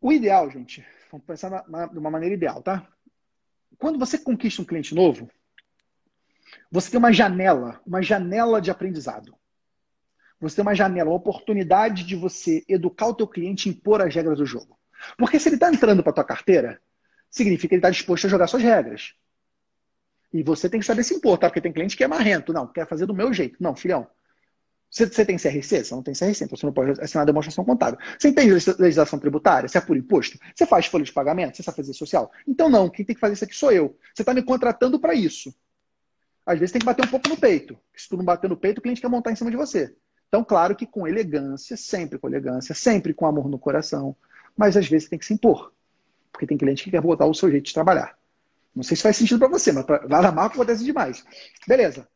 O ideal, gente, vamos pensar na, na, de uma maneira ideal, tá? Quando você conquista um cliente novo, você tem uma janela, uma janela de aprendizado. Você tem uma janela, uma oportunidade de você educar o teu cliente e impor as regras do jogo. Porque se ele está entrando para tua carteira, significa que ele está disposto a jogar suas regras. E você tem que saber se impor, tá? Porque tem cliente que é marrento. Não, quer fazer do meu jeito. Não, filhão. Você, você tem CRC? Você não tem CRC, então você não pode assinar a demonstração contábil. Você entende legislação tributária? Você é por imposto? Você faz folha de pagamento? Você sabe fazer social? Então não, quem tem que fazer isso aqui sou eu. Você está me contratando para isso. Às vezes tem que bater um pouco no peito. Se tu não bater no peito, o cliente quer montar em cima de você. Então, claro que com elegância, sempre com elegância, sempre com amor no coração, mas às vezes tem que se impor. Porque tem cliente que quer botar o seu jeito de trabalhar. Não sei se faz sentido para você, mas pra, lá na marca acontece demais. Beleza.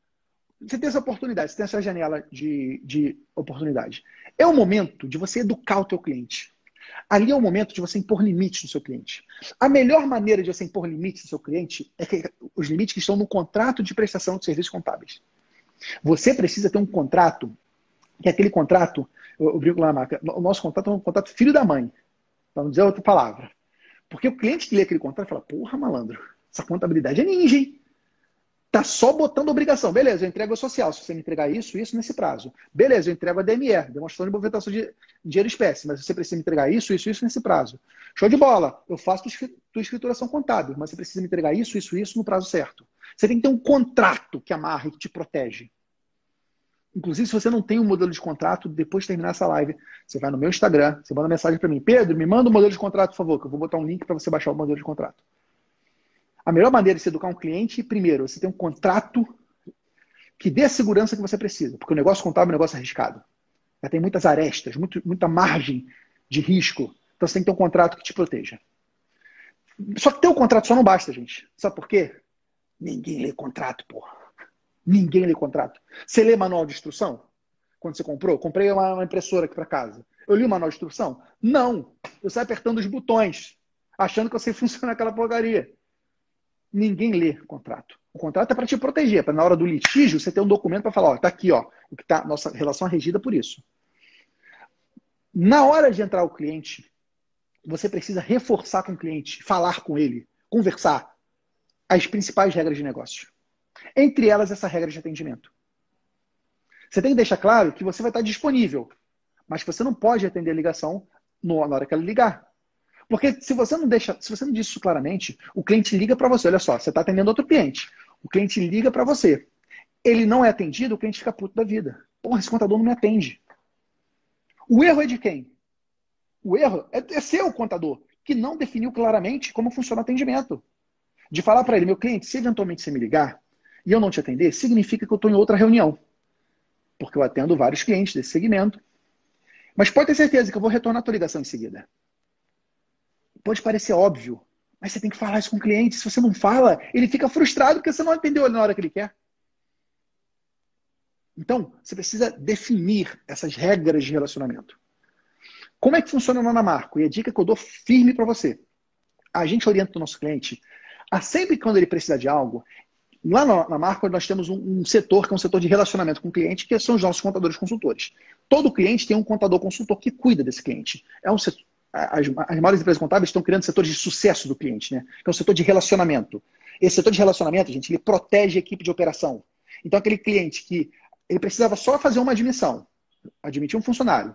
Você tem essa oportunidade, você tem essa janela de, de oportunidade. É o momento de você educar o teu cliente. Ali é o momento de você impor limites no seu cliente. A melhor maneira de você impor limites no seu cliente é que os limites que estão no contrato de prestação de serviços contábeis. Você precisa ter um contrato, que é aquele contrato, eu, eu brinco lá na marca, o nosso contrato é um contrato filho da mãe, para não dizer outra palavra. Porque o cliente que lê aquele contrato fala, porra, malandro, essa contabilidade é ninja, hein? Tá só botando obrigação. Beleza, eu entrego a social. Se você me entregar isso, isso nesse prazo. Beleza, eu entrego a DME, demonstração de movimentação de dinheiro espécie. Mas você precisa me entregar isso, isso, isso nesse prazo. Show de bola. Eu faço tua escrituração contábil, mas você precisa me entregar isso, isso, isso no prazo certo. Você tem que ter um contrato que amarra e que te protege. Inclusive, se você não tem um modelo de contrato, depois de terminar essa live, você vai no meu Instagram, você manda mensagem para mim. Pedro, me manda um modelo de contrato, por favor, que eu vou botar um link para você baixar o modelo de contrato. A melhor maneira de se educar um cliente, primeiro, você tem um contrato que dê a segurança que você precisa, porque o negócio contábil é um negócio arriscado. Já tem muitas arestas, muito, muita margem de risco. Então você tem que ter um contrato que te proteja. Só que ter um contrato só não basta, gente. Sabe por quê? Ninguém lê contrato, porra. Ninguém lê contrato. Você lê manual de instrução? Quando você comprou? Comprei uma impressora aqui para casa. Eu li o manual de instrução? Não. Eu saio apertando os botões, achando que eu sei funcionar aquela porcaria ninguém lê contrato. O contrato é para te proteger, para na hora do litígio você ter um documento para falar, ó, tá aqui, ó, o que tá, nossa relação é regida por isso. Na hora de entrar o cliente, você precisa reforçar com o cliente, falar com ele, conversar as principais regras de negócio. Entre elas, essa regra de atendimento. Você tem que deixar claro que você vai estar disponível, mas que você não pode atender a ligação na hora que ela ligar. Porque se você não deixa, se você não diz isso claramente, o cliente liga para você. Olha só, você está atendendo outro cliente. O cliente liga para você. Ele não é atendido, o cliente fica puto da vida. Porra, esse contador não me atende. O erro é de quem? O erro é, é seu contador, que não definiu claramente como funciona o atendimento. De falar para ele, meu cliente, se eventualmente você me ligar e eu não te atender, significa que eu estou em outra reunião. Porque eu atendo vários clientes desse segmento. Mas pode ter certeza que eu vou retornar a tua ligação em seguida pode parecer óbvio, mas você tem que falar isso com o cliente. Se você não fala, ele fica frustrado porque você não entendeu ele na hora que ele quer. Então, você precisa definir essas regras de relacionamento. Como é que funciona na Marco? E a dica que eu dou firme para você. A gente orienta o nosso cliente a sempre quando ele precisar de algo. Lá na Marco nós temos um, um, setor que é um setor de relacionamento com o cliente, que são os nossos contadores consultores. Todo cliente tem um contador consultor que cuida desse cliente. É um setor, as, as maiores empresas contábeis estão criando setores de sucesso do cliente, né? Que é o setor de relacionamento. Esse setor de relacionamento, gente, ele protege a equipe de operação. Então, aquele cliente que ele precisava só fazer uma admissão, admitir um funcionário.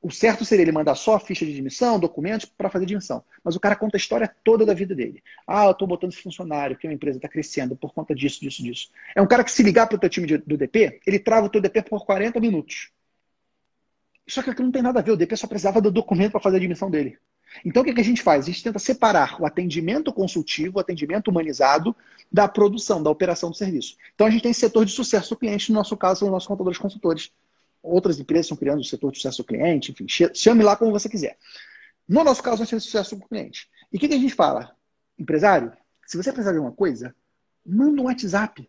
O certo seria ele mandar só a ficha de admissão, documentos para fazer admissão. Mas o cara conta a história toda da vida dele. Ah, eu estou botando esse funcionário, que a empresa está crescendo por conta disso, disso, disso. É um cara que se ligar para o teu time de, do DP, ele trava o teu DP por 40 minutos. Só que aquilo não tem nada a ver, o DP só precisava do documento para fazer a admissão dele. Então o que, a gente faz? A gente tenta separar o atendimento consultivo, o atendimento humanizado, da produção, da operação do serviço. Então a gente tem setor de sucesso do cliente, no nosso caso, são os nossos contadores consultores. Outras empresas estão criando o setor de sucesso do cliente, enfim, chame lá como você quiser. No nosso caso, nós temos sucesso do cliente. E o que, que a gente fala? Empresário, se você precisar de alguma coisa, manda um WhatsApp.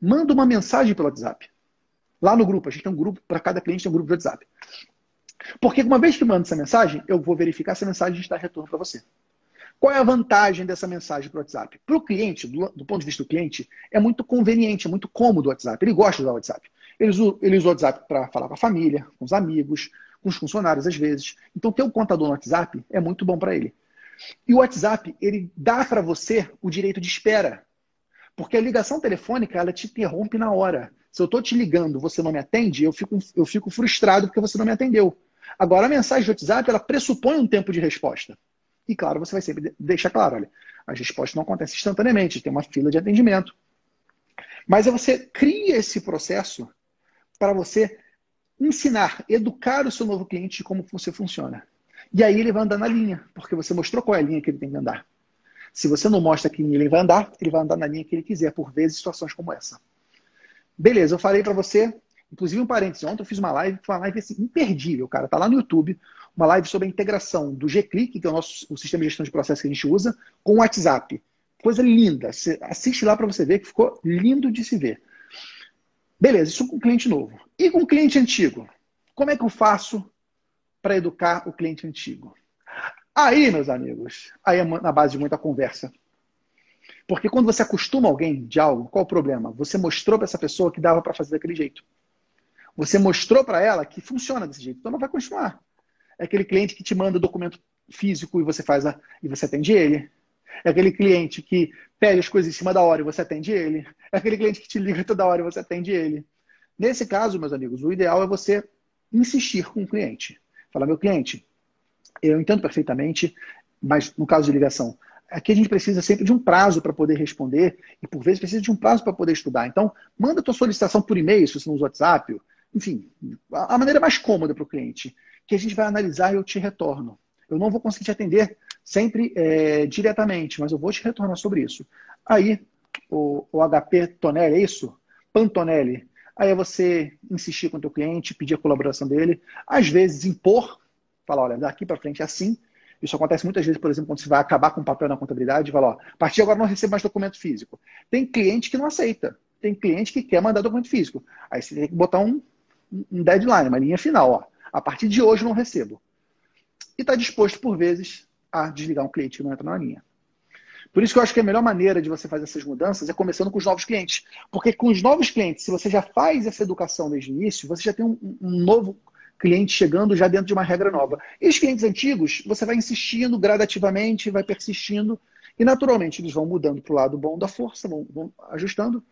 Manda uma mensagem pelo WhatsApp. Lá no grupo, a gente tem um grupo, para cada cliente tem um grupo de WhatsApp. Porque uma vez que manda essa mensagem, eu vou verificar se a mensagem está retorno para você. Qual é a vantagem dessa mensagem para o WhatsApp? Para o cliente, do, do, ponto de vista do cliente, é muito conveniente, é muito cômodo o WhatsApp. Ele gosta de usar o WhatsApp. Ele usa, ele usa o WhatsApp para falar com a família, com os amigos, com os funcionários às vezes. Então, ter um contador no WhatsApp é muito bom para ele. E o WhatsApp, ele dá para você o direito de espera. Porque a ligação telefônica, ela te interrompe na hora. Se eu estou te ligando, você não me atende, eu fico, eu fico frustrado porque você não me atendeu. Agora, a mensagem de WhatsApp, ela pressupõe um tempo de resposta. E claro, você vai sempre deixar claro, olha, as respostas não acontecem instantaneamente, tem uma fila de atendimento. Mas você cria esse processo para você ensinar, educar o seu novo cliente como você funciona. E aí ele vai andar na linha, porque você mostrou qual é a linha que ele tem que andar. Se você não mostra que ele vai andar, ele vai andar na linha que ele quiser, por vezes situações como essa. Beleza, eu falei para você, inclusive um parênteses, ontem eu fiz uma live, uma live assim, imperdível, cara, tá lá no YouTube, uma live sobre a integração do G-Click, que é o nosso o sistema de gestão de processo que a gente usa, com o WhatsApp. Coisa linda. Você assiste lá para você ver que ficou lindo de se ver. Beleza, isso com cliente novo. E com cliente antigo? Como é que eu faço para educar o cliente antigo? Aí, meus amigos, aí é na base de muita conversa. Porque quando você acostuma alguém de algo, qual o problema? Você mostrou para essa pessoa que dava para fazer daquele jeito. Você mostrou para ela que funciona desse jeito. Então ela vai continuar. É aquele cliente que te manda documento físico e você faz a, e você atende ele. É aquele cliente que pede as coisas em cima da hora e você atende ele. É aquele cliente que te liga toda hora e você atende ele. Nesse caso, meus amigos, o ideal é você insistir com o cliente. Falar, meu cliente, eu entendo perfeitamente, mas no caso de ligação, aqui a gente precisa sempre de um prazo para poder responder e por vezes precisa de um prazo para poder estudar. Então, manda a tua solicitação por e-mail, se você não usa WhatsApp, enfim, a maneira mais cômoda para o cliente, que a gente vai analisar e eu te retorno. Eu não vou conseguir te atender sempre é, diretamente, mas eu vou te retornar sobre isso. Aí, o, o HP Tonelli, é isso? Pantonelli. Aí é você insistir com o teu cliente, pedir a colaboração dele, às vezes impor, falar, olha, daqui para frente é assim. Isso acontece muitas vezes, por exemplo, quando você vai acabar com o papel na contabilidade, fala, ó, a partir de agora não recebo mais documento físico. Tem cliente que não aceita. Tem cliente que quer mandar documento físico. Aí você tem que botar um, um deadline, uma linha final, ó. A partir de hoje não recebo. E está disposto, por vezes, a desligar um cliente que não entra na linha. Por isso que eu acho que a melhor maneira de você fazer essas mudanças é começando com os novos clientes. Porque com os novos clientes, se você já faz essa educação desde o início, você já tem um, um novo cliente chegando já dentro de uma regra nova. E os clientes antigos, você vai insistindo gradativamente, vai persistindo, e naturalmente eles vão mudando para o lado bom da força, vão, vão, ajustando,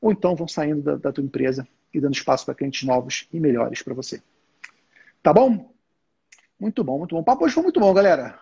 ou então vão saindo da, da tua empresa e dando espaço para clientes novos e melhores para você. Tá bom? Muito bom, muito bom. O papo hoje foi muito bom, galera.